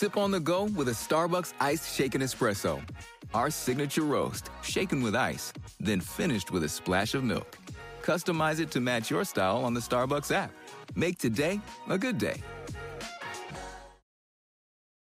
Sip on the go with a Starbucks iced shaken espresso. Our signature roast, shaken with ice, then finished with a splash of milk. Customize it to match your style on the Starbucks app. Make today a good day.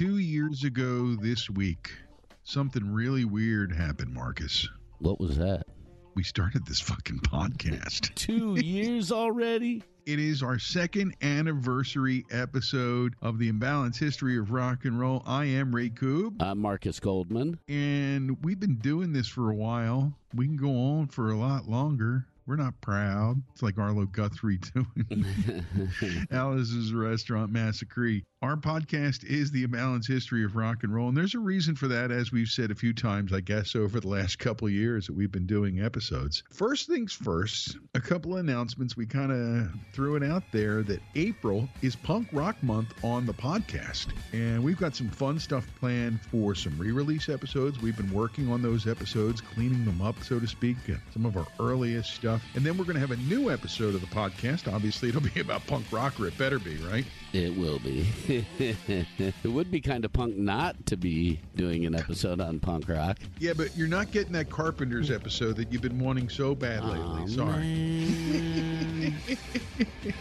Two years ago this week, something really weird happened, Marcus. What was that? We started this fucking podcast. Two years already? It is our second anniversary episode of the Imbalanced History of Rock and Roll. I am Ray Coob, I'm Marcus Goldman. and we've been doing this for a while. We can go on for a lot longer. We're not proud. It's like Arlo Guthrie doing Alice's Restaurant Massacre. Our podcast is the Imbalanced History of Rock and Roll, and there's a reason for that, as we've said a few times, I guess, over the last couple years that we've been doing episodes. First things first, a couple of announcements. We kind of threw it out there that April is Punk Rock Month on the podcast, and we've got some fun stuff planned for some re-release episodes. We've been working on those episodes, cleaning them up, so to speak, uh, some of our earliest stuff, and then we're going to have a new episode of the podcast. Obviously, it'll be about punk rock, or it better be, right? It will be. it would be kind of punk not to be doing an episode on punk rock. Yeah, but you're not getting that Carpenters episode that you've been wanting so bad lately. Aw, Sorry.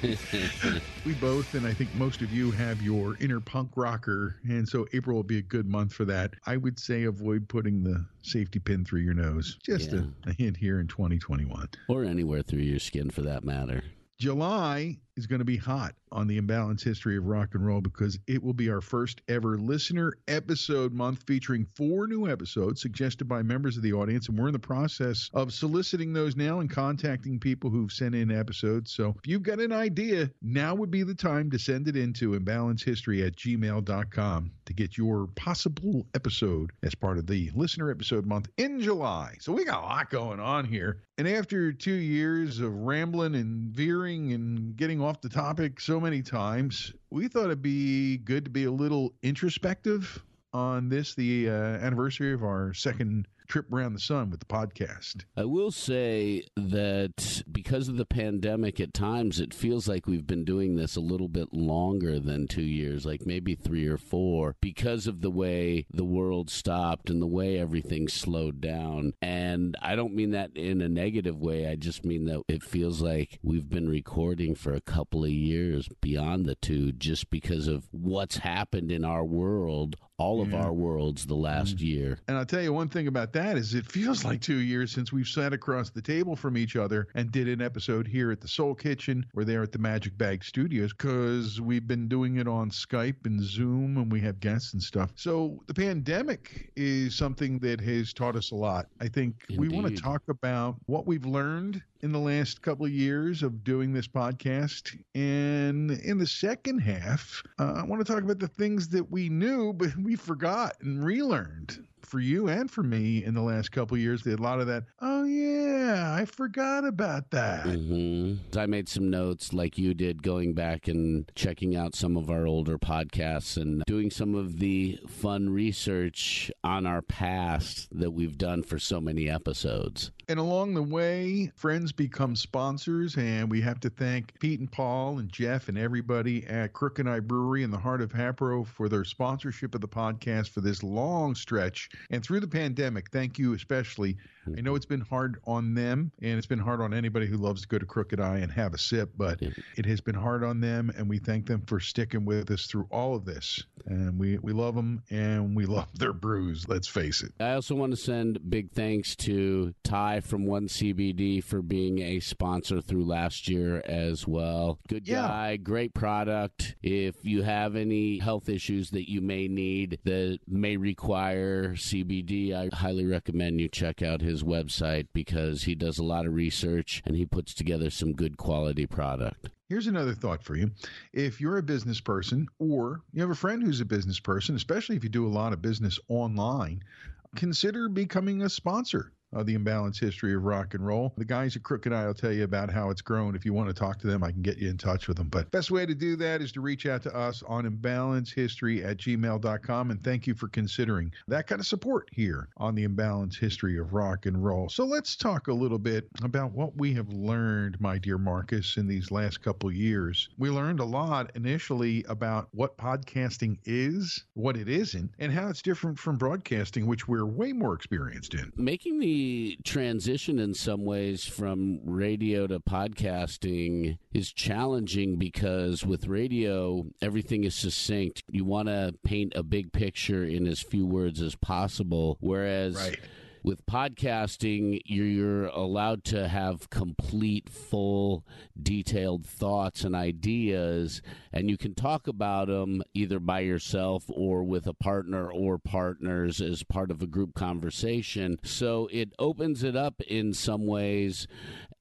we both, and I think most of you, have your inner punk rocker, and so April will be a good month for that. I would say avoid putting the safety pin through your nose. Just Yeah. a, a hint here in 2021. or anywhere through your skin for that matter. July is going to be hot on the imbalance history of rock and roll because it will be our first ever listener episode month featuring four new episodes suggested by members of the audience. And we're in the process of soliciting those now and contacting people who've sent in episodes. So if you've got an idea, now would be the time to send it into imbalancehistory at gmail.com to get your possible episode as part of the listener episode month in July. So we got a lot going on here. And after two years of rambling and veering and getting off the topic so many times, we thought it'd be good to be a little introspective on this, the uh, anniversary of our second trip around the sun with the podcast. I will say that because of the pandemic, at times it feels like we've been doing this a little bit longer than two years, like maybe three or four, because of the way the world stopped and the way everything slowed down. And I don't mean that in a negative way. I just mean that it feels like we've been recording for a couple of years beyond the two just because of what's happened in our world, all of Yeah. our worlds, the last mm-hmm. year. And I'll tell you one thing about that is it feels like two years since we've sat across the table from each other and did an episode here at the Soul Kitchen or there at the Magic Bag Studios because we've been doing it on Skype and Zoom and we have guests and stuff. So the pandemic is something that has taught us a lot. I think we want to talk about what we've learned in the last couple of years of doing this podcast. And in the second half, uh, I want to talk about the things that we knew, but we forgot and relearned for you and for me in the last couple years. A lot of that, oh, yeah, I forgot about that. Mm-hmm. I made some notes like you did going back and checking out some of our older podcasts and doing some of the fun research on our past that we've done for so many episodes. And along the way, friends become sponsors, and we have to thank Pete and Paul and Jeff and everybody at Crooked Eye Brewery in the heart of Hatboro for their sponsorship of the podcast for this long stretch. And through the pandemic, thank you especially. I know it's been hard on them, and it's been hard on anybody who loves to go to Crooked Eye and have a sip, but it has been hard on them, and we thank them for sticking with us through all of this. And we, we love them, and we love their brews, let's face it. I also want to send big thanks to Ty from One CBD for being a sponsor through last year as well. Good Yeah. guy, great product. If you have any health issues that you may need that may require CBD, I highly recommend you check out his website because he does a lot of research and he puts together some good quality product. Here's another thought for you. If you're a business person or you have a friend who's a business person, especially if you do a lot of business online, consider becoming a sponsor of the imbalanced history of rock and roll. The guys at Crooked Eye will tell you about how it's grown. If you want to talk to them, I can get you in touch with them. But best way to do that is to reach out to us on imbalancehistory at gmail.com. And thank you for considering that kind of support here on the imbalanced history of rock and roll. So let's talk a little bit about what we have learned, my dear Marcus, in these last couple years. We learned a lot initially about what podcasting is, what it isn't, and how it's different from broadcasting, which we're way more experienced in. making the transition in some ways from radio to podcasting is challenging because with radio everything is succinct you want to paint a big picture in as few words as possible whereas Right. With podcasting, you're, allowed to have complete, full, detailed thoughts and ideas, and you can talk about them either by yourself or with a partner or partners as part of a group conversation. So it opens it up in some ways,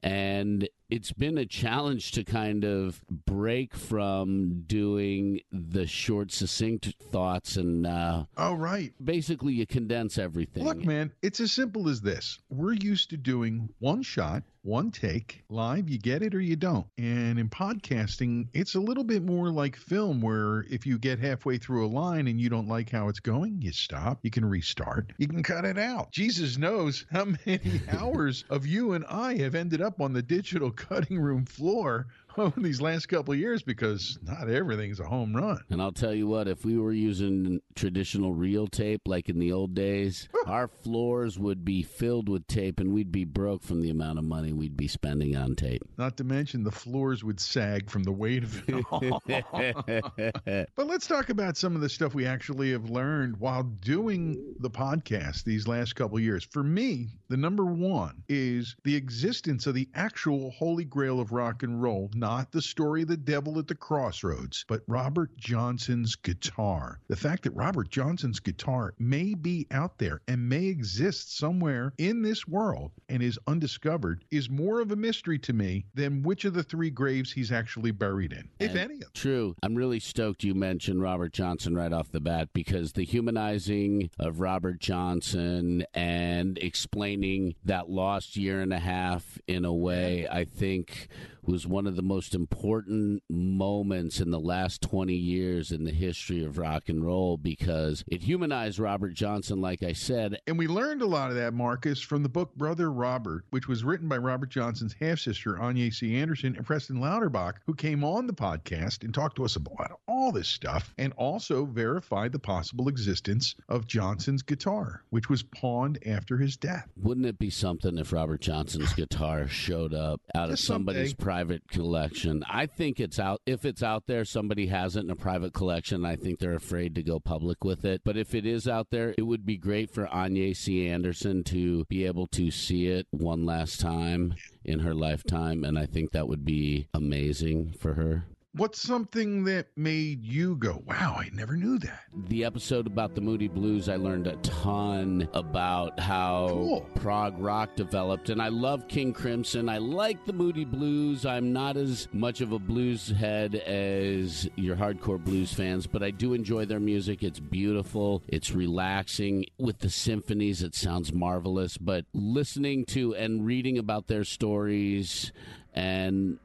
and it's been a challenge to kind of break from doing the short, succinct thoughts and uh, Oh, right. basically you condense everything. Look, man, it's as simple as this. We're used to doing one shot, one take, live, you get it or you don't. And in podcasting, it's a little bit more like film where if you get halfway through a line and you don't like how it's going, you stop, you can restart, you can cut it out. Jesus knows how many hours of you and I have ended up on the digital cutting room floor over these last couple of years because not everything's a home run. And I'll tell you what, if we were using traditional reel tape like in the old days, our floors would be filled with tape and we'd be broke from the amount of money we'd be spending on tape. Not to mention the floors would sag from the weight of it all. But let's talk about some of the stuff we actually have learned while doing the podcast these last couple years. For me, the number one is the existence of the actual holy grail of rock and roll, not the story of the devil at the crossroads, but Robert Johnson's guitar. The fact that Robert Johnson's guitar may be out there and may exist somewhere in this world and is undiscovered is more of a mystery to me than which of the three graves he's actually buried in, if And- any of them. True. I'm really stoked you mentioned Robert Johnson right off the bat because the humanizing of Robert Johnson and explaining that lost year and a half in a way, I think was one of the most important moments in the last 20 years in the history of rock and roll because it humanized Robert Johnson, like I said. And we learned a lot of that, Marcus, from the book Brother Robert, which was written by Robert Johnson's half sister, Annye C. Anderson, and Preston Lauterbach, who came on the podcast and talked to us about all this stuff and also verified the possible existence of Johnson's guitar, which was pawned after his death. Wouldn't it be something if Robert Johnson's guitar showed up out of somebody's someday. Private collection? I think it's out. If it's out there, somebody has it in a private collection. I think they're afraid to go public with it. But if it is out there, it would be great for Annye C. Anderson to be able to see it one last time in her lifetime. And I think that would be amazing for her. What's something that made you go, wow, I never knew that? The episode about the Moody Blues, I learned a ton about how Cool. prog rock developed. And I love King Crimson. I like the Moody Blues. I'm not as much of a blues head as your hardcore blues fans, but I do enjoy their music. It's beautiful, it's relaxing. With the symphonies, it sounds marvelous. But listening to and reading about their stories and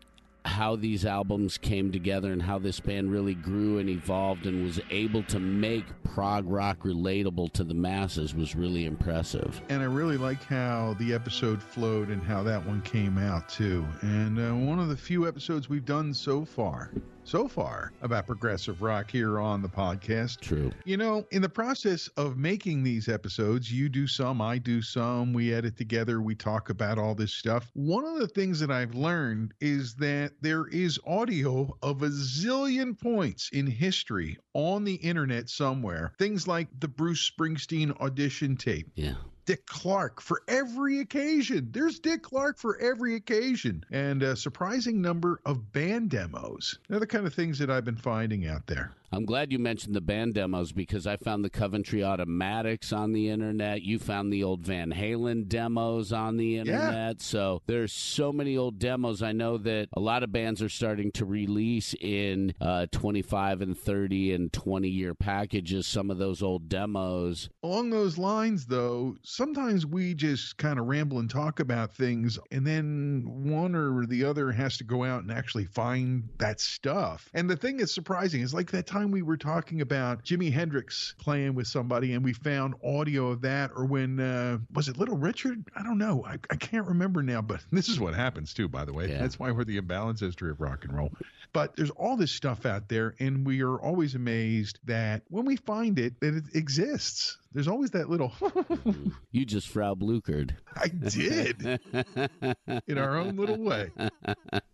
how these albums came together and how this band really grew and evolved and was able to make prog rock relatable to the masses was really impressive. And I really like how the episode flowed and how that one came out too. And uh, one of the few episodes we've done so far, so far, about progressive rock here on the podcast. True. You know, in the process of making these episodes, you do some, I do some, we edit together, we talk about all this stuff. One of the things that I've learned is that there is audio of a zillion points in history on the internet somewhere. Things like the Bruce Springsteen audition tape. Yeah. Dick Clark for every occasion. There's Dick Clark for every occasion. And a surprising number of band demos. They're the kind of things that I've been finding out there. I'm glad you mentioned the band demos because I found the Coventry Automatics on the internet. You found the old Van Halen demos on the internet. So there's so many old demos. I know that a lot of bands are starting to release in uh, 25 and 30 and 20 year packages some of those old demos. Along those lines, though, sometimes we just kind of ramble and talk about things, and then one or the other has to go out and actually find that stuff. And the thing that's surprising is like that time we were talking about Jimi Hendrix playing with somebody, and we found audio of that, or when, uh, was it Little Richard? I don't know. I, I can't remember now, but this is what happens too, by the way. Yeah. That's why we're the imbalance history of rock and roll. But there's all this stuff out there, and we are always amazed that when we find it, that it exists. There's always that little, You just Frau Bluchered. I did in our own little way.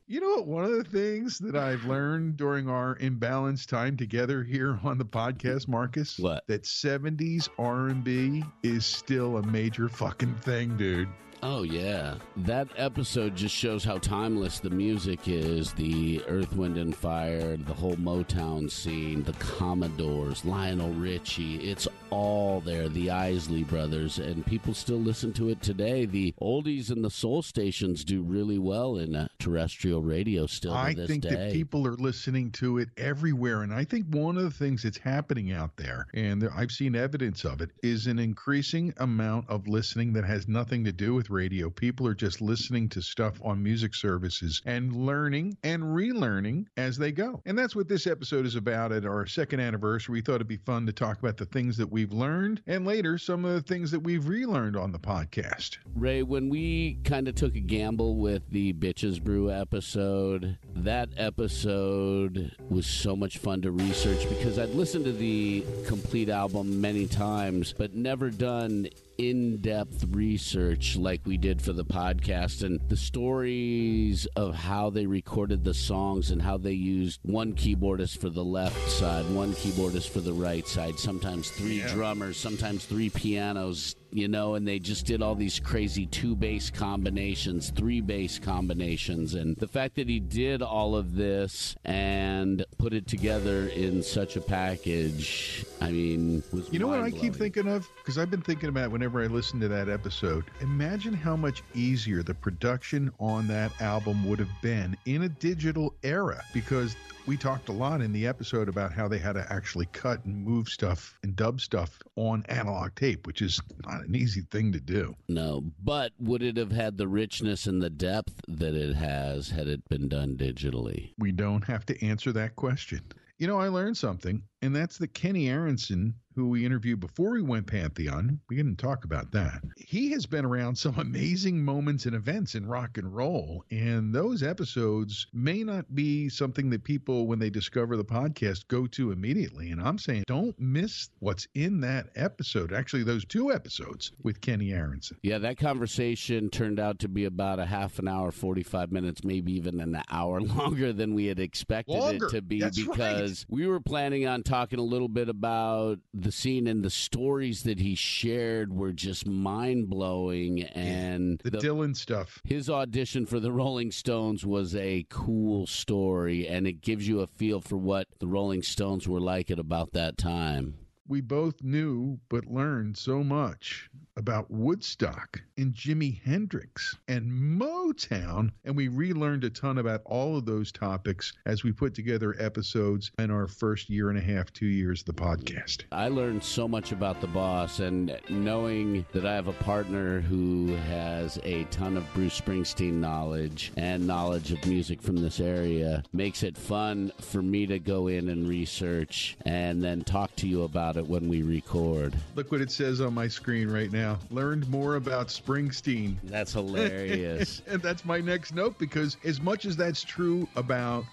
You know what? One of the things that I've learned during our imbalanced time together here on the podcast, Marcus, What? that 70s R&B is still a major fucking thing, dude. Oh, yeah. That episode just shows how timeless the music is the Earth, Wind, and Fire, the whole Motown scene, the Commodores, Lionel Richie. It's all there, the Isley Brothers, and people still listen to it today. The oldies and the soul stations do really well in uh, terrestrial radio still to I think day. that people are listening to it everywhere. And I think one of the things that's happening out there, and there, I've seen evidence of it, is an increasing amount of listening that has nothing to do with radio. People are just listening to stuff on music services and learning and relearning as they go. And that's what this episode is about at our second anniversary. We thought it'd be fun to talk about the things that we've learned and later some of the things that we've relearned on the podcast. Ray, when we kind of took a gamble with the Bitches Brew episode, that episode was so much fun to research because I'd listened to the complete album many times, but never done in depth research like we did for the podcast. And the stories of how they recorded the songs and how they used one keyboardist for the left side, one keyboardist for the right side, sometimes three drummers, sometimes three pianos you know, and they just did all these crazy two bass combinations, three bass combinations. And the fact that he did all of this and put it together in such a package, I mean, was You know what I keep thinking of? Because I've been thinking about whenever I listen to that episode. Imagine how much easier the production on that album would have been in a digital era. Because we talked a lot in the episode about how they had to actually cut and move stuff and dub stuff on analog tape, which is not an easy thing to do. No, but would it have had the richness and the depth that it has had it been done digitally? We don't have to answer that question. You know, I learned something, and that's the Kenny Aronson, who we interviewed before we went Pantheon, we didn't talk about that. He has been around some amazing moments and events in rock and roll, and those episodes may not be something that people, when they discover the podcast, go to immediately. And I'm saying, don't miss what's in that episode. Actually, those two episodes with Kenny Aronson. Yeah, that conversation turned out to be about a half an hour, 45 minutes, maybe even an hour longer than we had expected Longer. it to be That's right. because we were planning on talking a little bit about the scene and the stories that he shared were just mind blowing. And the, the Dylan stuff. His audition for the Rolling Stones was a cool story, and it gives you a feel for what the Rolling Stones were like at about that time we both knew but learned so much about Woodstock and Jimi Hendrix and Motown. And we relearned a ton about all of those topics as we put together episodes in our first year and a half, two years of the podcast. I learned so much about the boss, and knowing that I have a partner who has a ton of Bruce Springsteen knowledge and knowledge of music from this area makes it fun for me to go in and research and then talk to you about it when we record. Look what it says on my screen right now now. Learned more about Springsteen. That's hilarious. and that's my next note because, as much as that's true about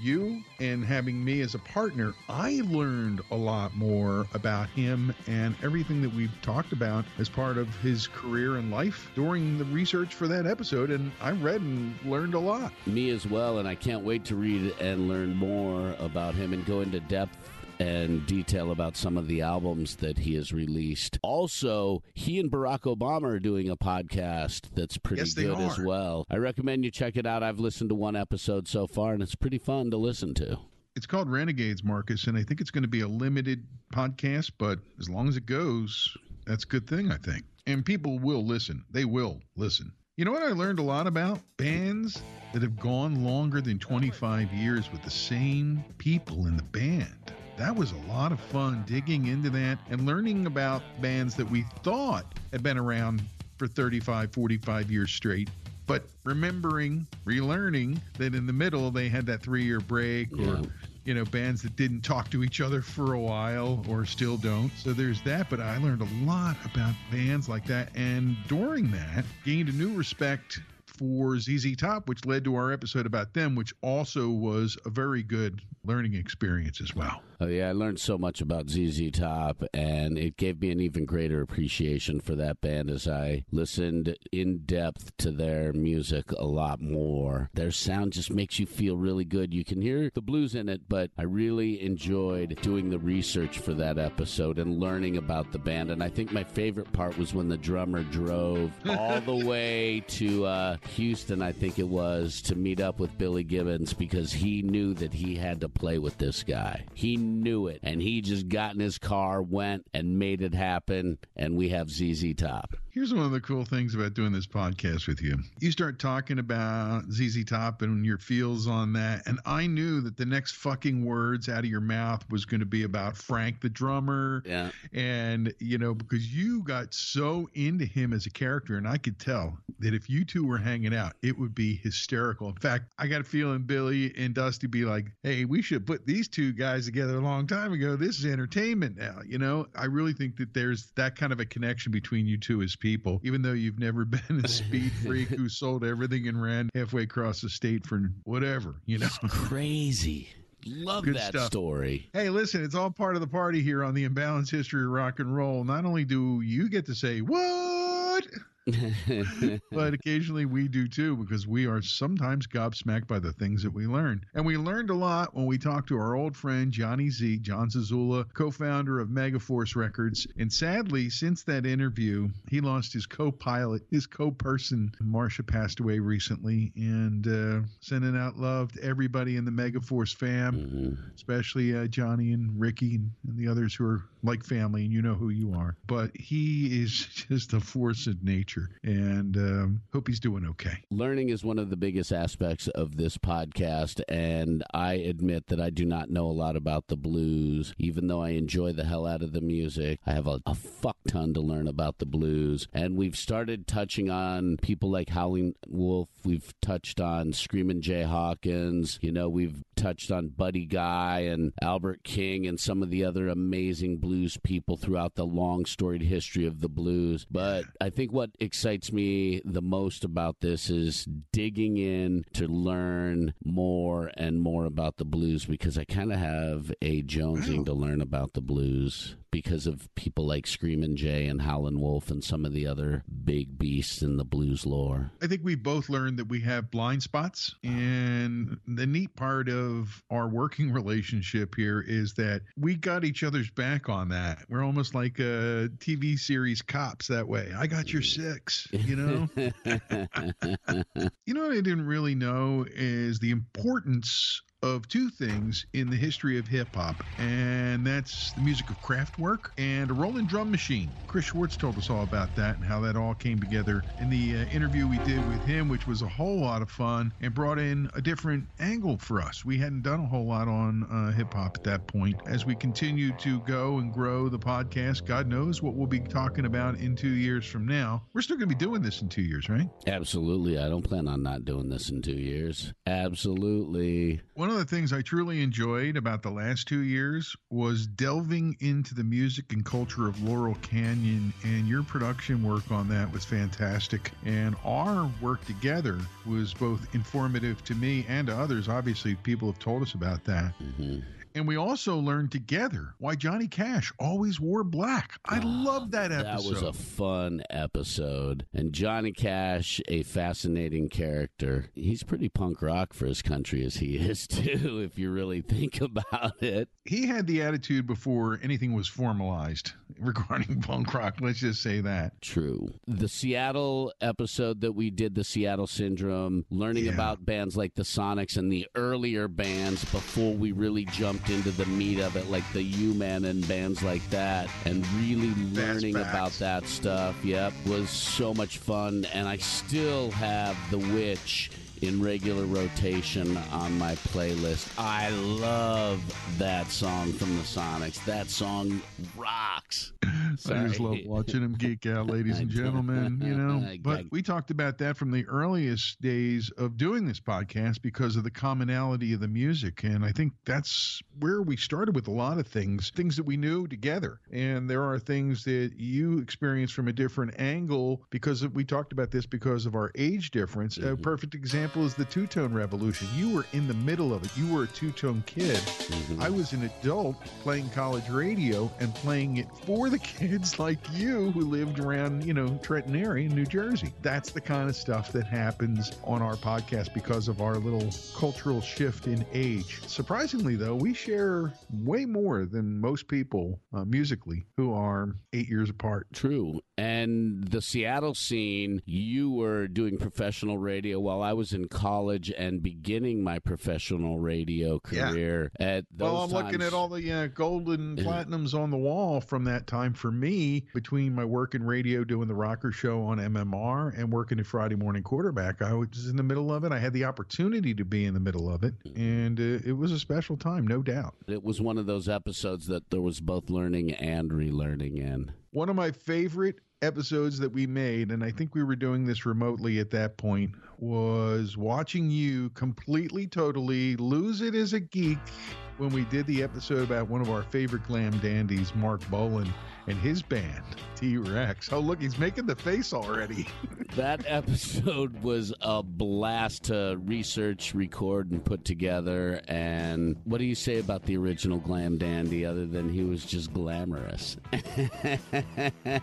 you and having me as a partner, I learned a lot more about him and everything that we've talked about as part of his career and life during the research for that episode. And I read and learned a lot. Me as well. And I can't wait to read and learn more about him and go into depth and detail about some of the albums that he has released. Also, he and Barack Obama are doing a podcast that's pretty yes, good as well. I recommend you check it out. I've listened to one episode so far, and it's pretty fun to listen to. It's called Renegades, Marcus, and I think it's going to be a limited podcast, but as long as it goes, that's a good thing, I think. And people will listen. They will listen. You know what I learned a lot about? Bands that have gone longer than 25 years with the same people in the band that was a lot of fun digging into that and learning about bands that we thought had been around for 35, 45 years straight. But remembering, relearning that in the middle they had that three year break or, you know, bands that didn't talk to each other for a while or still don't. So there's that. But I learned a lot about bands like that. And during that, gained a new respect for ZZ Top, which led to our episode about them, which also was a very good learning experience as well. Oh, yeah, I learned so much about ZZ Top, and it gave me an even greater appreciation for that band as I listened in depth to their music a lot more. Their sound just makes you feel really good. You can hear the blues in it, but I really enjoyed doing the research for that episode and learning about the band. And I think my favorite part was when the drummer drove all the way to uh, Houston, I think it was, to meet up with Billy Gibbons because he knew that he had to play with this guy. He knew it, and he just got in his car, went, and made it happen. And we have ZZ Top. Here's one of the cool things about doing this podcast with you. You start talking about ZZ Top and your feels on that, and I knew that the next fucking words out of your mouth was going to be about Frank the drummer. Yeah. And, you know, because you got so into him as a character, and I could tell that if you two were hanging out, it would be hysterical. In fact, I got a feeling Billy and Dusty be like, hey, we should put these two guys together a long time ago. This is entertainment now. You know, I really think that there's that kind of a connection between you two as people even though you've never been a speed freak who sold everything and ran halfway across the state for whatever, you know. It's crazy. Love Good that stuff. story. Hey, listen, it's all part of the party here on the Imbalanced History of Rock and Roll. Not only do you get to say, What? but occasionally we do too because we are sometimes gobsmacked by the things that we learn. And we learned a lot when we talked to our old friend Johnny Z, John Zazula, co founder of Megaforce Records. And sadly, since that interview, he lost his co pilot, his co person. Marsha passed away recently. And uh, sending out love to everybody in the Megaforce fam, mm-hmm. especially uh, Johnny and Ricky and, and the others who are like family, and you know who you are. But he is just a force of nature, and um, hope he's doing okay. Learning is one of the biggest aspects of this podcast, and I admit that I do not know a lot about the blues, even though I enjoy the hell out of the music. I have a, a fuck ton to learn about the blues, and we've started touching on people like Howling Wolf. We've touched on Screaming Jay Hawkins. You know, we've touched on Buddy Guy and Albert King and some of the other amazing blues people throughout the long storied history of the blues. But I think what excites me the most about this is digging in to learn more and more about the blues because I kind of have a jonesing wow. to learn about the blues because of people like Screamin' Jay and Howlin' Wolf and some of the other big beasts in the blues lore. I think we both learned that we have blind spots. And the neat part of our working relationship here is that we got each other's back on that. We're almost like a TV series cops that way. I got your mm. six, you know? you know what I didn't really know is the importance of two things in the history of hip hop, and that's the music of Kraftwerk and a rolling drum machine. Chris Schwartz told us all about that and how that all came together in the uh, interview we did with him, which was a whole lot of fun and brought in a different angle for us. We hadn't done a whole lot on uh, hip hop at that point. As we continue to go and grow the podcast, God knows what we'll be talking about in two years from now. We're still going to be doing this in two years, right? Absolutely. I don't plan on not doing this in two years. Absolutely. One of the things I truly enjoyed about the last two years was delving into the music and culture of Laurel Canyon, and your production work on that was fantastic. And our work together was both informative to me and to others. Obviously, people have told us about that. Mm-hmm. And we also learned together why Johnny Cash always wore black. I ah, love that episode. That was a fun episode. And Johnny Cash, a fascinating character. He's pretty punk rock for his country as he is, too, if you really think about it. He had the attitude before anything was formalized regarding punk rock. Let's just say that. True. The Seattle episode that we did, the Seattle Syndrome, learning Yeah. about bands like the Sonics and the earlier bands before we really jumped into the meat of it, like the U-Men and bands like that, and really learning about that stuff, yep, was so much fun. And I still have The Witch in regular rotation on my playlist. I love that song from the Sonics. That song rocks. I just love watching him geek out, ladies and gentlemen. You know, but we talked about that from the earliest days of doing this podcast because of the commonality of the music, and I think that's where we started with a lot of things, things that we knew together. And there are things that you experience from a different angle because of, we talked about this because of our age difference. A Mm-hmm. perfect example is the two tone revolution. You were in the middle of it. You were a two tone kid. Mm-hmm. I was an adult playing college radio and playing it for the kids like you who lived around, you know, Trenton area in New Jersey. That's the kind of stuff that happens on our podcast because of our little cultural shift in age. Surprisingly, though, we share way more than most people uh, musically who are eight years apart. True. And the Seattle scene, you were doing professional radio while I was in college and beginning my professional radio Yeah. career. At those Well, I'm looking at all the uh, gold and platinums on the wall from that time for me between my work in radio doing the rocker show on MMR and working at Friday Morning Quarterback. I was in the middle of it. I had the opportunity to be in the middle of it, and uh, it was a special time, no doubt. It was one of those episodes that there was both learning and relearning in. One of my favorite episodes that we made, and I think we were doing this remotely at that point, was watching you completely, totally lose it as a geek when we did the episode about one of our favorite glam dandies, Marc Bolan, and his band, T Rex. Oh, look, he's making the face already. That episode was a blast to research, record, and put together. And what do you say about the original Glam Dandy other than he was just glamorous?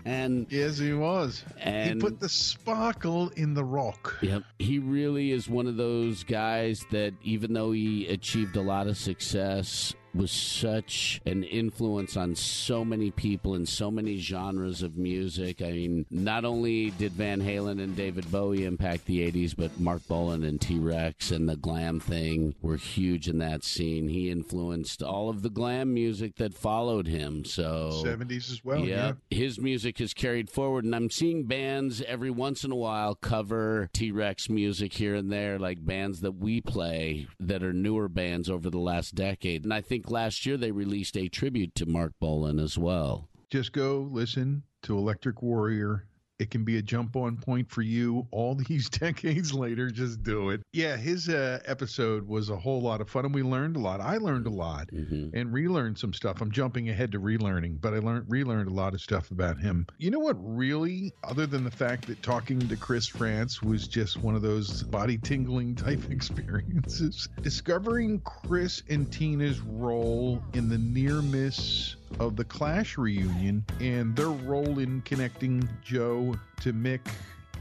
and yes, he was. And- he put the sparkle in the rock. Yep. He really is one of those guys that, even though he achieved a lot of success, was such an influence on so many people in so many genres of music. I mean, not only did Van Halen and David Bowie impact the 80s, but Marc Bolan and T Rex and the glam thing were huge in that scene. He influenced all of the glam music that followed him. So, 70s as well. yeah, Yeah. his music is carried forward, and I'm seeing bands every once in a while cover T Rex music here and there, like bands that we play that are newer bands over the last decade. And I think last year they released a tribute to Marc Bolan as well. Just go listen to Electric Warrior. It can be a jump on point for you all these decades later. Just do it. Yeah, his uh, episode was a whole lot of fun, and we learned a lot. I learned a lot and relearned some stuff. I'm jumping ahead to relearning, but I learned relearned a lot of stuff about him. You know what? Really, other than the fact that talking to Chris Frantz was just one of those body tingling type experiences, discovering Chris and Tina's role in the near miss of the Clash reunion and their role in connecting Joe to Mick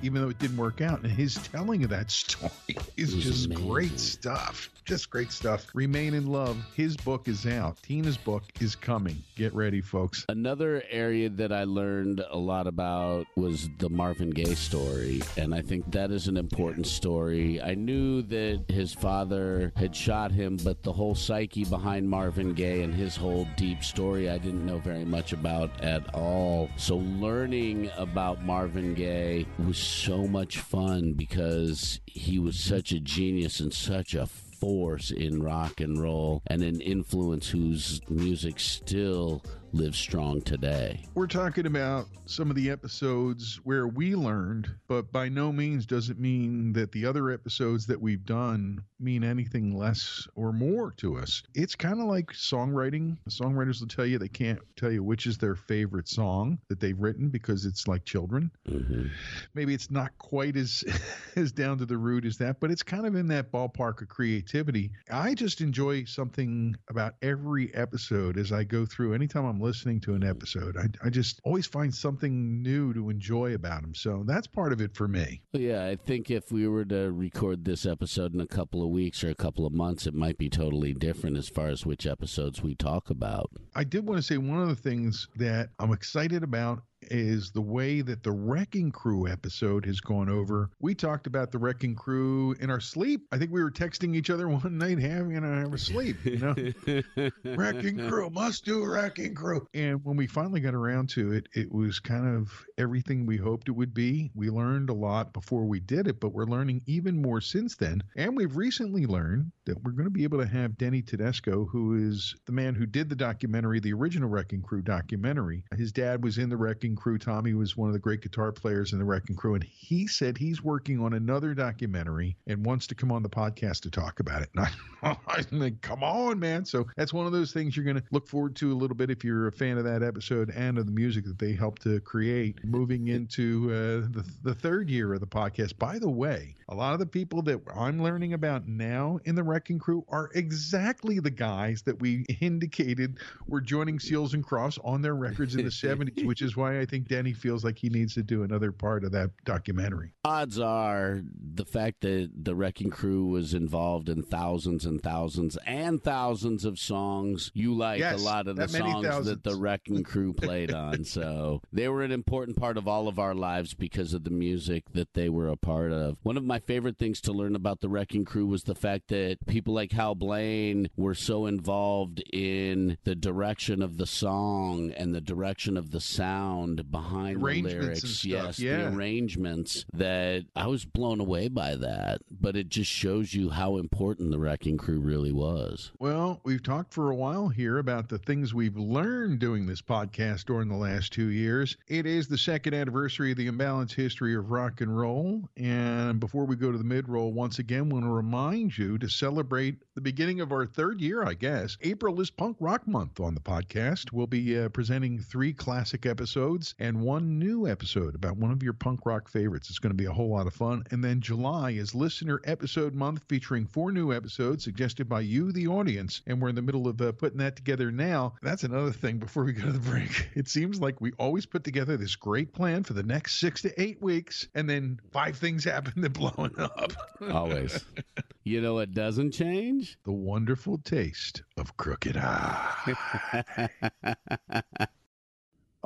even though it didn't work out. And his telling of that story is just amazing. great stuff. Just great stuff. Remain in Love. His book is out. Tina's book is coming. Get ready, folks. Another area that I learned a lot about was the Marvin Gaye story. And I think that is an important story. I knew that his father had shot him, but the whole psyche behind Marvin Gaye and his whole deep story, I didn't know very much about at all. So learning about Marvin Gaye was so much fun because he was such a genius and such a force in rock and roll and an influence whose music still live strong today. We're talking about some of the episodes where we learned, but by no means does it mean that the other episodes that we've done mean anything less or more to us. It's kind of like songwriting. The songwriters will tell you they can't tell you which is their favorite song that they've written because it's like children. Mm-hmm. Maybe it's not quite as as down to the root as that, but it's kind of in that ballpark of creativity. I just enjoy something about every episode as I go through. Anytime I'm listening to an episode. I, I just always find something new to enjoy about them. So that's part of it for me. Yeah, I think if we were to record this episode in a couple of weeks or a couple of months, it might be totally different as far as which episodes we talk about. I did want to say one of the things that I'm excited about is the way that the Wrecking Crew episode has gone over. We talked about the Wrecking Crew in our sleep. I think we were texting each other one night having a sleep, you know. wrecking Crew, must do Wrecking Crew. And when we finally got around to it, it was kind of everything we hoped it would be. We learned a lot before we did it, but we're learning even more since then. And we've recently learned that we're going to be able to have Denny Tedesco, who is the man who did the documentary, the original Wrecking Crew documentary. His dad was in the Wrecking Wrecking Crew. Tommy was one of the great guitar players in the Wrecking Crew, and he said he's working on another documentary and wants to come on the podcast to talk about it. And I, I like, come on, man. So that's one of those things you're going to look forward to a little bit if you're a fan of that episode and of the music that they helped to create. Moving into uh, the, the third year of the podcast. By the way, a lot of the people that I'm learning about now in the Wrecking Crew are exactly the guys that we indicated were joining Seals and Crofts on their records in the 70s, which is why I think Denny feels like he needs to do another part of that documentary. Odds are the fact that the Wrecking Crew was involved in thousands and thousands and thousands of songs. You like yes, a lot of the songs thousands. that the Wrecking Crew played on. so they were an important part of all of our lives because of the music that they were a part of. One of my favorite things to learn about the Wrecking Crew was the fact that people like Hal Blaine were so involved in the direction of the song and the direction of the sound sound behind the lyrics. Yes, yeah. the arrangements that I was blown away by that. But it just shows you how important the Wrecking Crew really was. Well, we've talked for a while here about the things we've learned doing this podcast during the last two years. It is the second anniversary of the imbalanced history of rock and roll. And before we go to the mid roll, once again, want to remind you to celebrate the beginning of our third year, I guess. April is Punk Rock Month on the podcast. We'll be uh, presenting three classic episodes episodes and one new episode about one of your punk rock favorites. It's going to be a whole lot of fun. And then July is listener episode month featuring four new episodes suggested by you, the audience. And we're in the middle of uh, putting that together now. That's another thing before we go to the break. It seems like we always put together this great plan for the next six to eight weeks, and then five things happen to blow it up. Always. you know what doesn't change? The wonderful taste of crooked eye.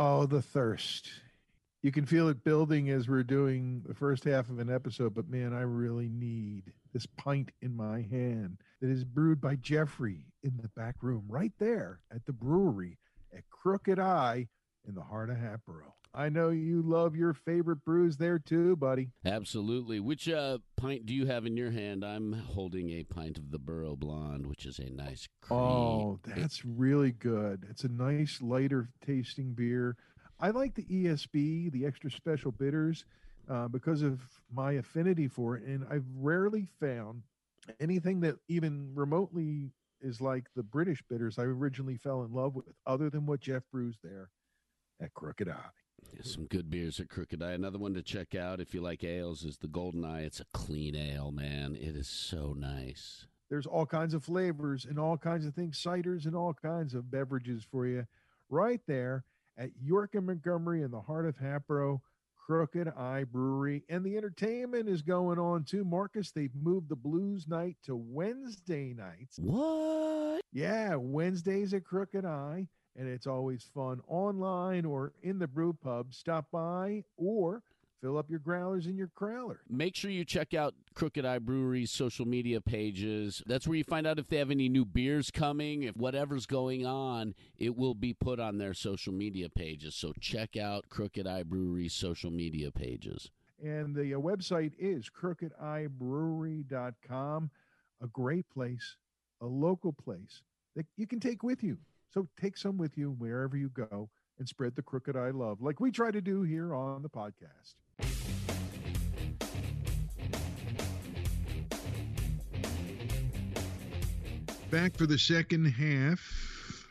Oh, the thirst. You can feel it building as we're doing the first half of an episode, but man, I really need this pint in my hand that is brewed by Jeffrey in the back room, right there at the brewery at Crooked Eye in the heart of Hatboro. I know you love your favorite brews there too, buddy. Absolutely. Which uh, pint do you have in your hand? I'm holding a pint of the Burro Blonde, which is a nice cream. Oh, that's really good. It's a nice lighter tasting beer. I like the ESB, the extra special bitters, uh, because of my affinity for it, and I've rarely found anything that even remotely is like the British bitters I originally fell in love with, other than what Jeff brews there at Crooked Eye. Some good beers at Crooked Eye. Another one to check out if you like ales is the Golden Eye. It's a clean ale, man. It is so nice. There's all kinds of flavors and all kinds of things, ciders and all kinds of beverages for you right there at York and Montgomery in the heart of Hatboro. Crooked Eye Brewery. And the entertainment is going on too. Marcus, they've moved the blues night to Wednesday nights. What? Yeah, Wednesdays at Crooked Eye. And it's always fun online or in the brew pub. Stop by or fill up your growlers in your crowler. Make sure you check out Crooked Eye Brewery's social media pages. That's where you find out if they have any new beers coming. If whatever's going on, it will be put on their social media pages. So check out Crooked Eye Brewery's social media pages. And the uh, website is crookedeyebrewery.com. A great place, a local place that you can take with you. So take some with you wherever you go and spread the crooked eye love like we try to do here on the podcast. Back for the second half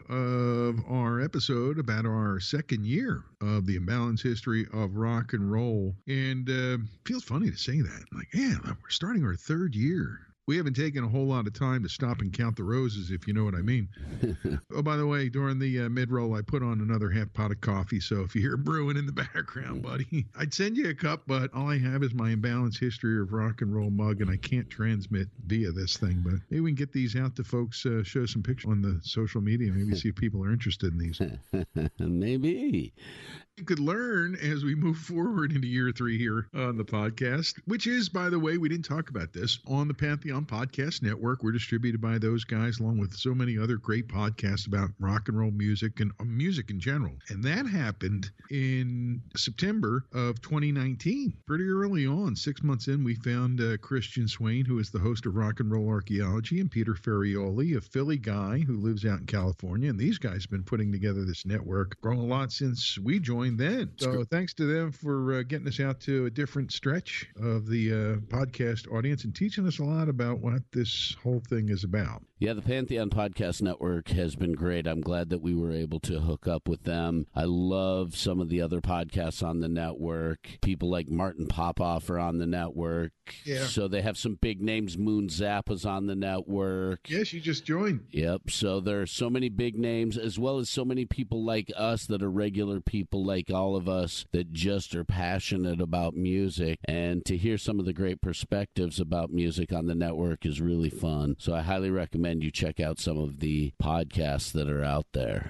of our episode about our second year of the imbalance history of rock and roll. And uh, feels funny to say that. Like, yeah, we're starting our third year we haven't taken a whole lot of time to stop and count the roses, if you know what I mean. oh, by the way, during the uh, mid roll, I put on another half pot of coffee. So if you hear brewing in the background, buddy, I'd send you a cup, but all I have is my imbalance history of rock and roll mug, and I can't transmit via this thing. But maybe we can get these out to folks, uh, show some pictures on the social media, maybe see if people are interested in these. maybe could learn as we move forward into year three here on the podcast, which is, by the way, we didn't talk about this on the Pantheon Podcast Network. We're distributed by those guys, along with so many other great podcasts about rock and roll music and uh, music in general. And that happened in September of 2019. Pretty early on, six months in, we found uh, Christian Swain, who is the host of Rock and Roll Archaeology, and Peter Ferrioli, a Philly guy who lives out in California. And these guys have been putting together this network, grown a lot since we joined joined then. So thanks to them for uh, getting us out to a different stretch of the uh, podcast audience and teaching us a lot about what this whole thing is about. Yeah, the Pantheon Podcast Network has been great. I'm glad that we were able to hook up with them. I love some of the other podcasts on the network. People like Martin Popoff are on the network. Yeah. So they have some big names. Moon Zappa's on the network. Yes, you just joined. Yep. So there are so many big names, as well as so many people like us that are regular people like all of us that just are passionate about music. And to hear some of the great perspectives about music on the network is really fun. So I highly recommend recommend you check out some of the podcasts that are out there.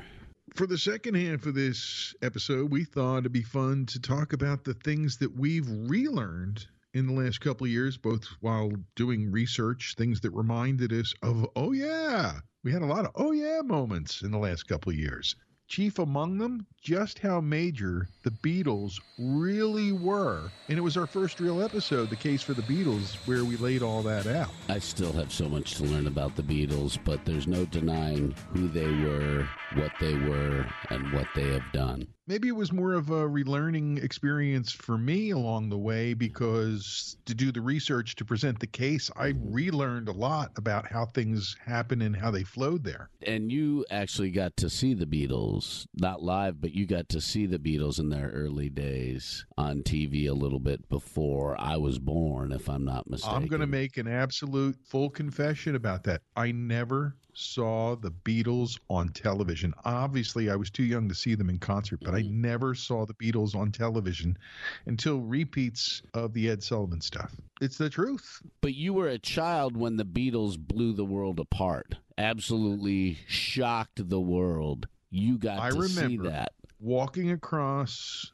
For the second half of this episode, we thought it'd be fun to talk about the things that we've relearned in the last couple of years, both while doing research, things that reminded us of, oh, yeah, we had a lot of, oh, yeah moments in the last couple of years. Chief among them, just how major the Beatles really were. And it was our first real episode, The Case for the Beatles, where we laid all that out. I still have so much to learn about the Beatles, but there's no denying who they were, what they were, and what they have done maybe it was more of a relearning experience for me along the way because to do the research to present the case, I mm-hmm. relearned a lot about how things happen and how they flowed there. And you actually got to see the Beatles, not live, but you got to see the Beatles in their early days on TV a little bit before I was born, if I'm not mistaken. I'm going to make an absolute full confession about that. I never saw the Beatles on television. Obviously, I was too young to see them in concert, but I mm-hmm. never saw the Beatles on television until repeats of the Ed Sullivan stuff. It's the truth. But you were a child when the Beatles blew the world apart. Absolutely shocked the world. You got I to see that. Walking across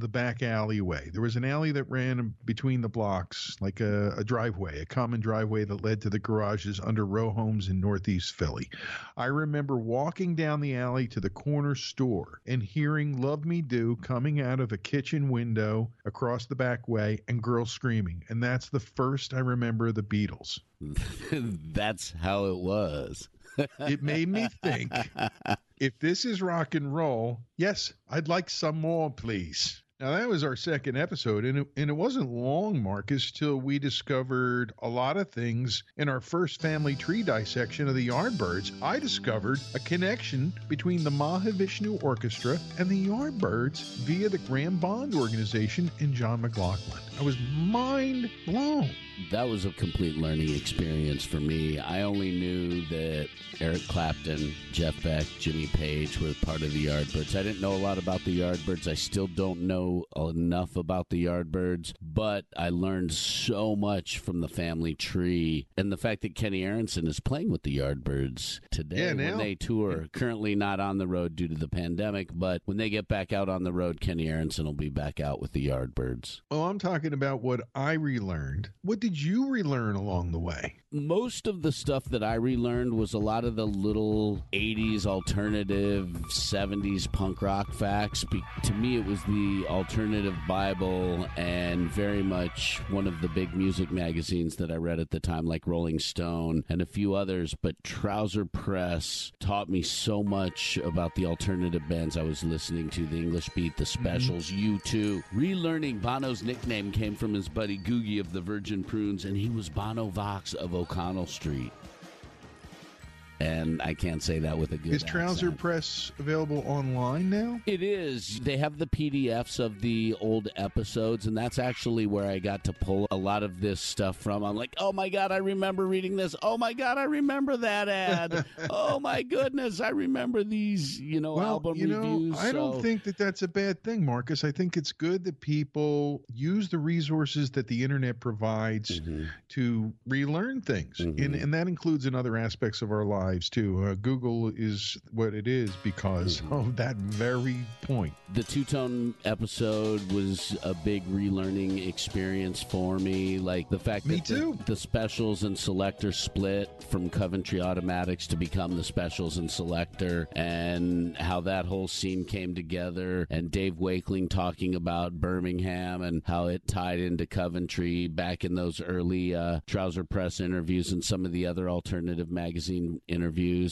the back alleyway. There was an alley that ran between the blocks, like a, a, driveway, a common driveway that led to the garages under row homes in Northeast Philly. I remember walking down the alley to the corner store and hearing Love Me Do coming out of a kitchen window across the back way and girls screaming. And that's the first I remember the Beatles. that's how it was. it made me think if this is rock and roll, yes, I'd like some more, please. Now, that was our second episode, and it, and it wasn't long, Marcus, till we discovered a lot of things in our first family tree dissection of the Yardbirds. I discovered a connection between the Mahavishnu Orchestra and the Yardbirds via the Graham Bond Organization and John McLaughlin. I was mind blown. that was a complete learning experience for me. I only knew that Eric Clapton, Jeff Beck, Jimmy Page were part of the Yardbirds. I didn't know a lot about the Yardbirds. I still don't know enough about the Yardbirds, but I learned so much from the family tree and the fact that Kenny Aaronson is playing with the Yardbirds today Yeah, when they tour. Currently not on the road due to the pandemic, but when they get back out on the road, Kenny Aaronson will be back out with the Yardbirds. Well, I'm talking about what I relearned. What did you relearn along the way? most of the stuff that I relearned was a lot of the little 80s alternative, 70s punk rock facts. Be- to me, it was the alternative Bible and very much one of the big music magazines that I read at the time, like Rolling Stone and a few others. But Trouser Press taught me so much about the alternative bands I was listening to the English Beat, the mm-hmm. Specials, U2. Relearning Bono's nickname came from his buddy Guggi of the Virgin Prunes, and he was Bono Vox of O'Connell Street. And I can't say that with a good Is Trouser accent. Press available online now? It is. They have the PDFs of the old episodes, and that's actually where I got to pull a lot of this stuff from. I'm like, oh my God, I remember reading this. Oh my God, I remember that ad. oh my goodness, I remember these, you know, Well, album you know, reviews. I don't think that that's a bad thing, Marcus. I think it's good that people use the resources that the internet provides Mhm. to relearn things, and Mhm. and that includes in other aspects of our lives too. Uh, Google is what it is because Mhm. of that very point. The two tone episode was a big relearning experience for me. Like the fact Me that the-. The, specials and Selecter split from Coventry Automatics to become the specials and Selecter, and how that whole scene came together. And Dave Wakeling talking about Birmingham and how it tied into Coventry back in those early uh, Trouser Press interviews and some of the other alternative magazine interviews.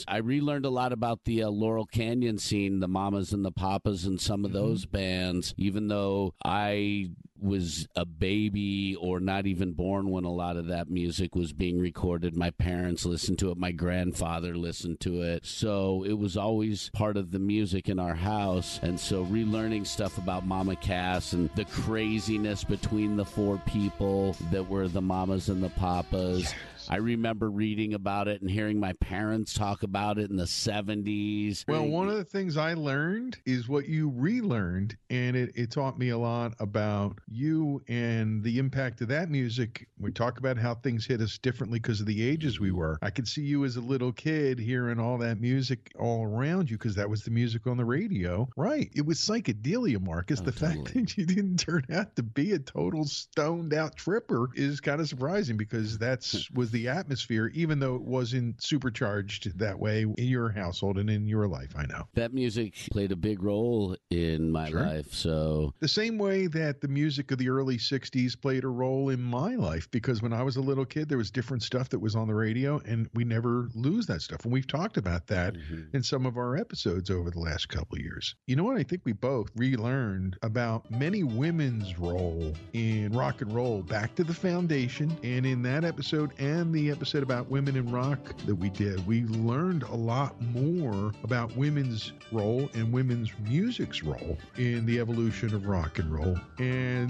I relearned a lot about the uh, Laurel Canyon scene, the Mamas and the Papas, and some of those bands, even though I was a baby or not even born when a lot of that music was being recorded. My parents listened to it, my grandfather listened to it. So it was always part of the music in our house. And so relearning stuff about Mama Cass and the craziness between the four people that were the mamas and the papas. I remember reading about it and hearing my parents talk about it in the 70s. Well, one of the things I learned is what you relearned, and it, it taught me a lot about you and the impact of that music. We talk about how things hit us differently because of the ages we were. I could see you as a little kid hearing all that music all around you because that was the music on the radio. Right. It was psychedelia, Marcus. Oh, the fact that you didn't turn out to be a total stoned out tripper is kind of surprising because that's was the atmosphere, even though it wasn't supercharged that way in your household and in your life. I know. that music played a big role in my Sure. life. So The same way that the music of the early 60s played a role in my life, because when I was a little kid, there was different stuff that was on the radio, and we never lose that stuff. And we've talked about that Mhm. in some of our episodes over the last couple of years. You know what? I think we both relearned about many women's role in rock and roll back to the foundation. And in that episode and the episode about women in rock that we did, we learned a lot more about women's role and women's music's role in the evolution of rock and roll. And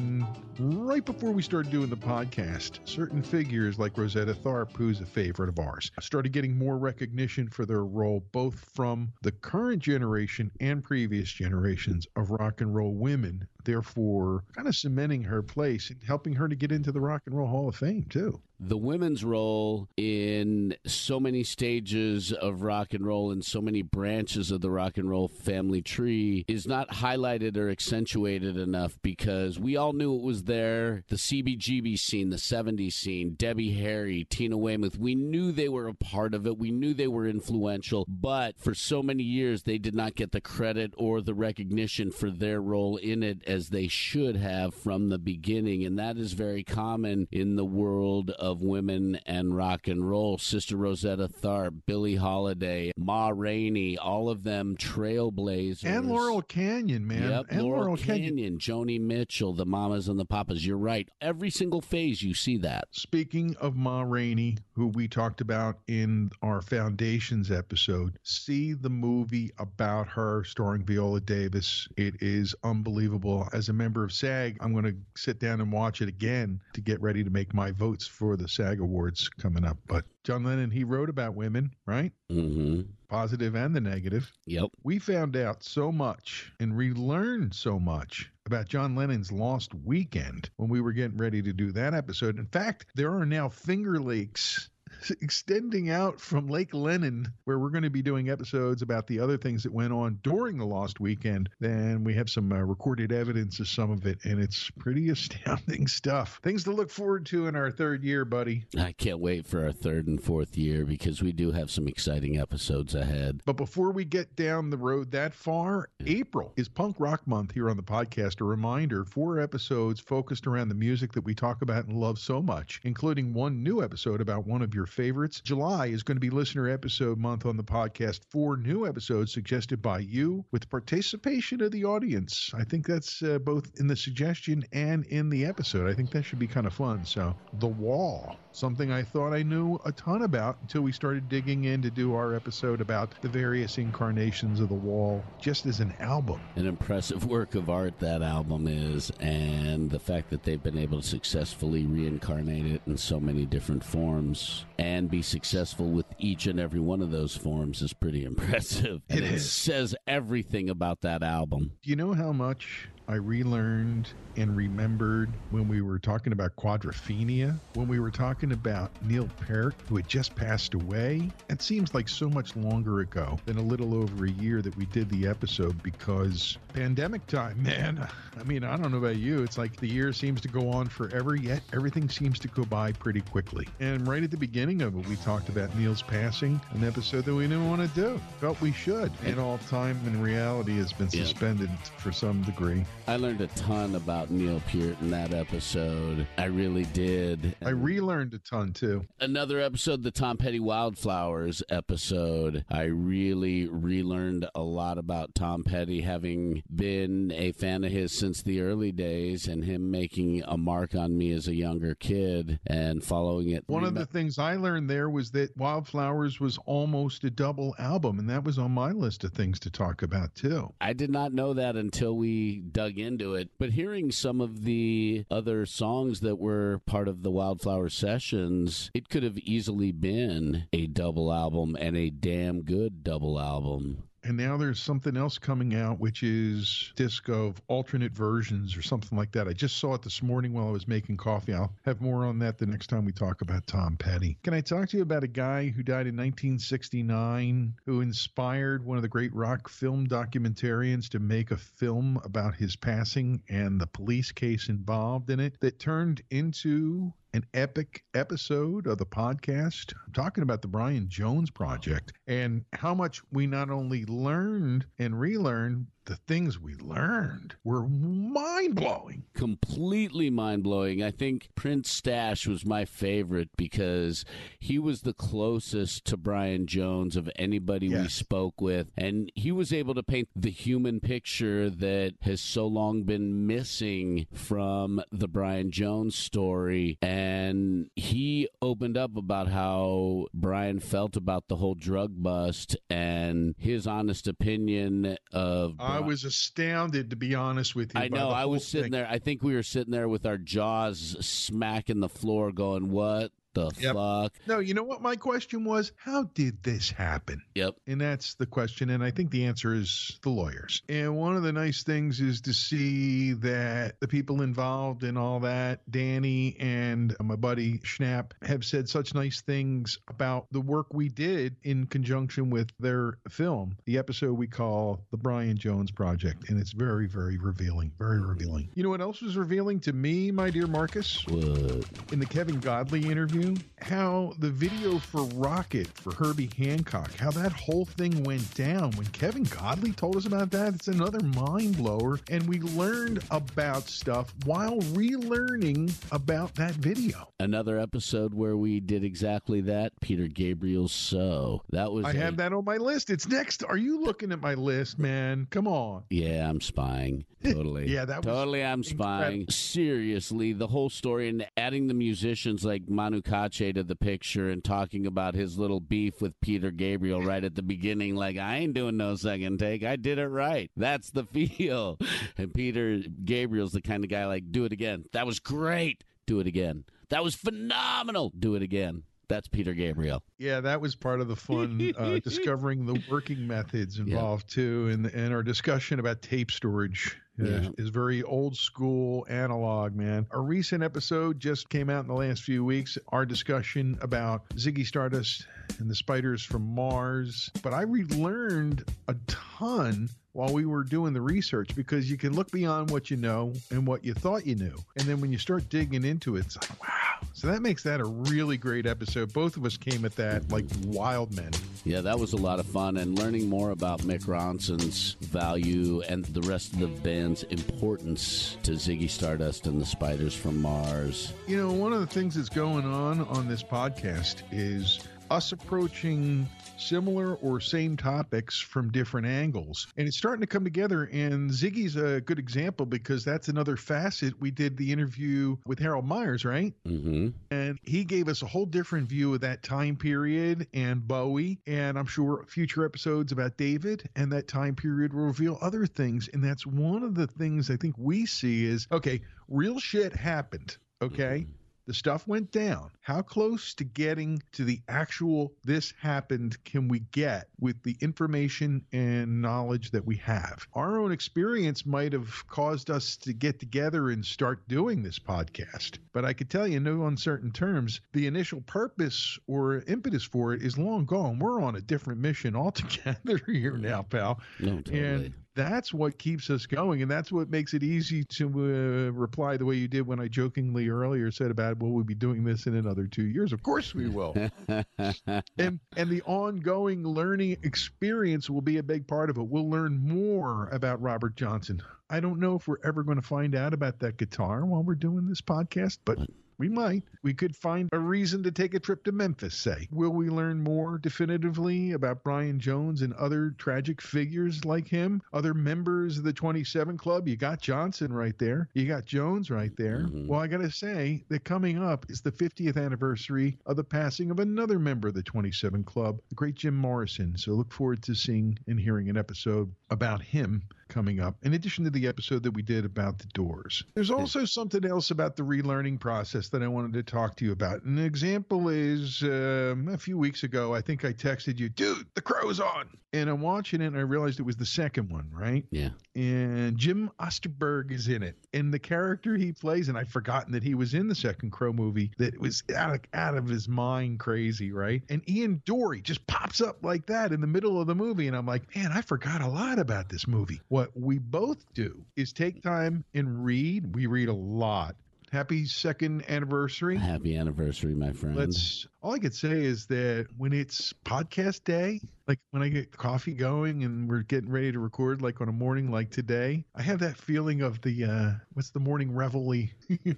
right before we started doing the podcast, certain figures like Rosetta Tharpe, who's a favorite of ours, started getting more recognition for their role both from the current generation and previous generations of rock and roll women, therefore kind of cementing her place and helping her to get into the Rock and Roll Hall of Fame too. the women's role in so many stages of rock and roll and so many branches of the rock and roll family tree is not highlighted or accentuated enough because we all knew it was there. The CBGB scene, the 70s scene, Debbie Harry, Tina Weymouth, we knew they were a part of it. We knew they were influential, but for so many years they did not get the credit or the recognition for their role in it as they should have from the beginning. And that is very common in the world of women and rock and roll. Sister Rosetta Tharpe, Billie Holiday, Ma Rainey, all of them trailblazers. And Laurel Canyon, man. Yep, and Laurel, Laurel Canyon, Canyon. Joni Mitchell, the Mamas and the Papas. You're right. Every single phase you see that. Speaking of Ma Rainey, who we talked about in our Foundations episode, see the movie about her starring Viola Davis. It is unbelievable. as a member of SAG. I'm going to sit down and watch it again to get ready to make my votes for the SAG Awards coming up. But John Lennon, he wrote about women, right? Mm-hmm. Positive and the negative. Yep. We found out so much and relearned so much about John Lennon's Lost Weekend when we were getting ready to do that episode. In fact, there are now Finger Lakes extending out from Lake Lennon, where we're going to be doing episodes about the other things that went on during the Lost Weekend. Then we have some uh, recorded evidence of some of it, and it's pretty astounding stuff. Things to look forward to in our third year, buddy. I can't wait for our third and fourth year because we do have some exciting episodes ahead. But before we get down the road that far, April is Punk Rock Month here on the podcast. A reminder four episodes focused around the music that we talk about and love so much, including one new episode about one of your favorites. July is going to be listener episode month on the podcast. Four new episodes suggested by you with participation of the audience. I think that's uh, both in the suggestion and in the episode. I think that should be kind of fun. So, The Wall, something I thought I knew a ton about until we started digging in to do our episode about the various incarnations of The Wall just as an album. An impressive work of art that album is, and the fact that they've been able to successfully reincarnate it in so many different forms and be successful with each and every one of those forms is pretty impressive. It And it is. says everything about that album. Do you know how much I relearned and remembered when we were talking about quadrophenia, when we were talking about Neil Peart, who had just passed away? It seems like so much longer ago than a little over a year that we did the episode because pandemic time, man. I mean, I don't know about you. It's like the year seems to go on forever, yet everything seems to go by pretty quickly. And right at the beginning of it, we talked about Neil's passing, an episode that we didn't want to do. Felt we should. And all time and reality has been Yeah. suspended for some degree. I learned a ton about Neil Peart in that episode. I really did. I relearned a ton too. Another episode, the Tom Petty Wildflowers episode. I really relearned a lot about Tom Petty, having been a fan of his since the early days and him making a mark on me as a younger kid and following it. One of the things I learned there was that Wildflowers was almost a double album, and that was on my list of things to talk about too. I did not know that until we dug into it. But hearing some of the other songs that were part of the Wildflower sessions, it could have easily been a double album and a damn good double album. And now there's something else coming out, which is disc of alternate versions or something like that. I just saw it this morning while I was making coffee. I'll have more on that the next time we talk about Tom Petty. Can I talk to you about a guy who died in 1969 who inspired one of the great rock film documentarians to make a film about his passing and the police case involved in it that turned into an epic episode of the podcast. I'm talking about the Brian Jones Project and how much we not only learned and relearned, the things we learned were mind blowing. completely mind blowing. I think Prince Stash was my favorite because he was the closest to Brian Jones of anybody we spoke with. And he was able to paint the human picture that has so long been missing from the Brian Jones story. And he opened up about how Brian felt about the whole drug bust and his honest opinion of. I was astounded, to be honest with you. I know. I was sitting thing. there. I think we were sitting there with our jaws smacking the floor, going, "What the Yep. fuck?" No, you know what my question was? How did this happen? Yep. And that's the question. And I think the answer is the lawyers. And one of the nice things is to see that the people involved in all that, Danny and my buddy Schnapp, have said such nice things about the work we did in conjunction with their film, the episode we call The Brian Jones Project. And it's very, very revealing. Very revealing. You know what else was revealing to me, my dear Marcus? What? in the Kevin Godley interview how the video for Rockit for Herbie Hancock, how that whole thing went down. When Kevin Godley told us about that, it's another mind blower. And we learned about stuff while relearning about that video. Another episode where we did exactly that. Peter Gabriel's "So." That was. I a- have that on my list. It's next. Are you looking at my list, man? Come on. Yeah, I'm spying. Totally. Yeah, that was totally. I'm spying. Seriously, the whole story and adding the musicians like Manu Katché to the picture and talking about his little beef with Peter Gabriel right at the beginning, like, I ain't doing no second take. I did it right. That's the feel. And Peter Gabriel's the kind of guy like, do it again. That was great. Do it again. That was phenomenal. Do it again. That's Peter Gabriel. Yeah, that was part of the fun, uh, discovering the working methods involved too, and and our discussion about tape storage. Yeah. Is very old school analog, man. A recent episode just came out in the last few weeks. Our discussion about Ziggy Stardust and the spiders from Mars. But I relearned a ton while we were doing the research because you can look beyond what you know and what you thought you knew. And then when you start digging into it, it's like, wow. So that makes that a really great episode. Both of us came at that like wild men. Yeah, that was a lot of fun, and learning more about Mick Ronson's value and the rest of the band's importance to Ziggy Stardust and the Spiders from Mars. You know, one of the things that's going on on this podcast is us approaching similar or same topics from different angles. And it's starting to come together. And Ziggy's a good example because that's another facet. We did the interview with Harold Myers, right? Mm-hmm. And he gave us a whole different view of that time period and Bowie. And I'm sure future episodes about David and that time period will reveal other things. And that's one of the things I think we see is okay, real shit happened. Okay. The stuff went down. How close to getting to the actual this happened can we get with the information and knowledge that we have? Our own experience might have caused us to get together and start doing this podcast. But I could tell you, in no uncertain terms, the initial purpose or impetus for it is long gone. We're on a different mission altogether here now, pal. No, totally. And that's what keeps us going, and that's what makes it easy to uh, reply the way you did when I jokingly earlier said about, "Will we be doing this in another two years?" Of course we will. and and the ongoing learning experience will be a big part of it. We'll learn more about Robert Johnson. I don't know if we're ever going to find out about that guitar while we're doing this podcast, but we might. We could find a reason to take a trip to Memphis, say. Will we learn more definitively about Brian Jones and other tragic figures like him? Other members of the 27 Club? You got Johnson right there. You got Jones right there. Mm-hmm. Well, I got to say that coming up is the 50th anniversary of the passing of another member of the 27 Club, the great Jim Morrison. So look forward to seeing and hearing an episode about him coming up, in addition to the episode that we did about the doors. There's also something else about the relearning process that I wanted to talk to you about. An example is um, a few weeks ago, I think I texted you, dude, the crow's on. And I'm watching it and I realized it was the second one, right? Yeah. And Jim Osterberg is in it. And the character he plays, and I'd forgotten that he was in the second Crow movie, that was out of, out of his mind crazy, right? And Ian Dury just pops up like that in the middle of the movie. And I'm like, man, I forgot a lot about this movie. What we both do is take time and read. We read a lot. Happy second anniversary. Happy anniversary, my friend. Let's. All I could say is that when it's podcast day, like when I get coffee going and we're getting ready to record, like on a morning like today, I have that feeling of the uh what's the morning reveille? you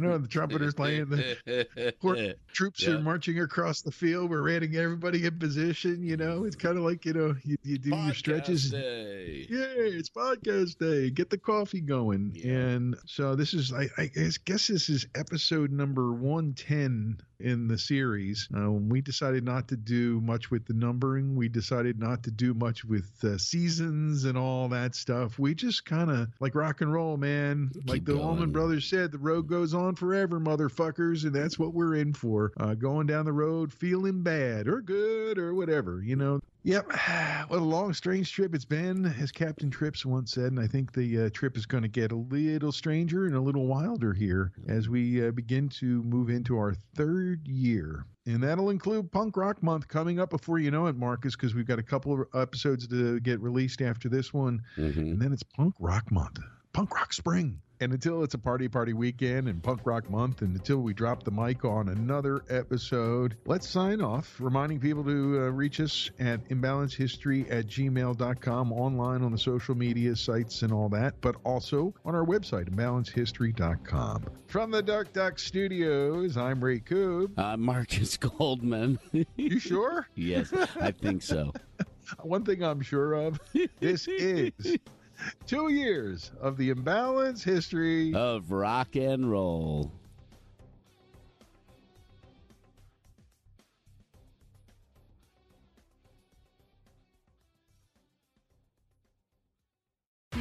know, the trumpeters playing, the troops Yeah. are marching across the field. We're getting everybody in position. You know, it's kind of like you know, you, you do your stretches. Podcast day. Yay, it's podcast day. Get the coffee going. Yeah. And so this is, I, I guess, guess this is episode number 110 in the series. Uh, we decided not to do much with the numbering. We decided not to do much with uh, seasons and all that stuff. We just kind of, like rock and roll, man. like the going. Allman Brothers said, the road goes on forever, motherfuckers. And that's what we're in for. Uh, going down the road feeling bad or good or whatever, you know. Yep. What a long, strange trip it's been, as Captain Trips once said. And I think the uh, trip is going to get a little stranger and a little wilder here as we uh, begin to move into our third year. And that'll include Punk Rock Month coming up before you know it, Marcus, because we've got a couple of episodes to get released after this one. Mhm. And then it's Punk Rock Month, Punk Rock Spring. And until it's a party party weekend and punk rock month, and until we drop the mic on another episode, let's sign off. Reminding people to uh, reach us at imbalancehistory at gmail.com, online on the social media sites and all that, but also on our website, imbalancehistory.com. From the Dark Duck Studios, I'm Ray Coob. Uh, Marcus Goldman. You sure? yes, I think so. One thing I'm sure of this is two years of the imbalance history. Of rock and roll.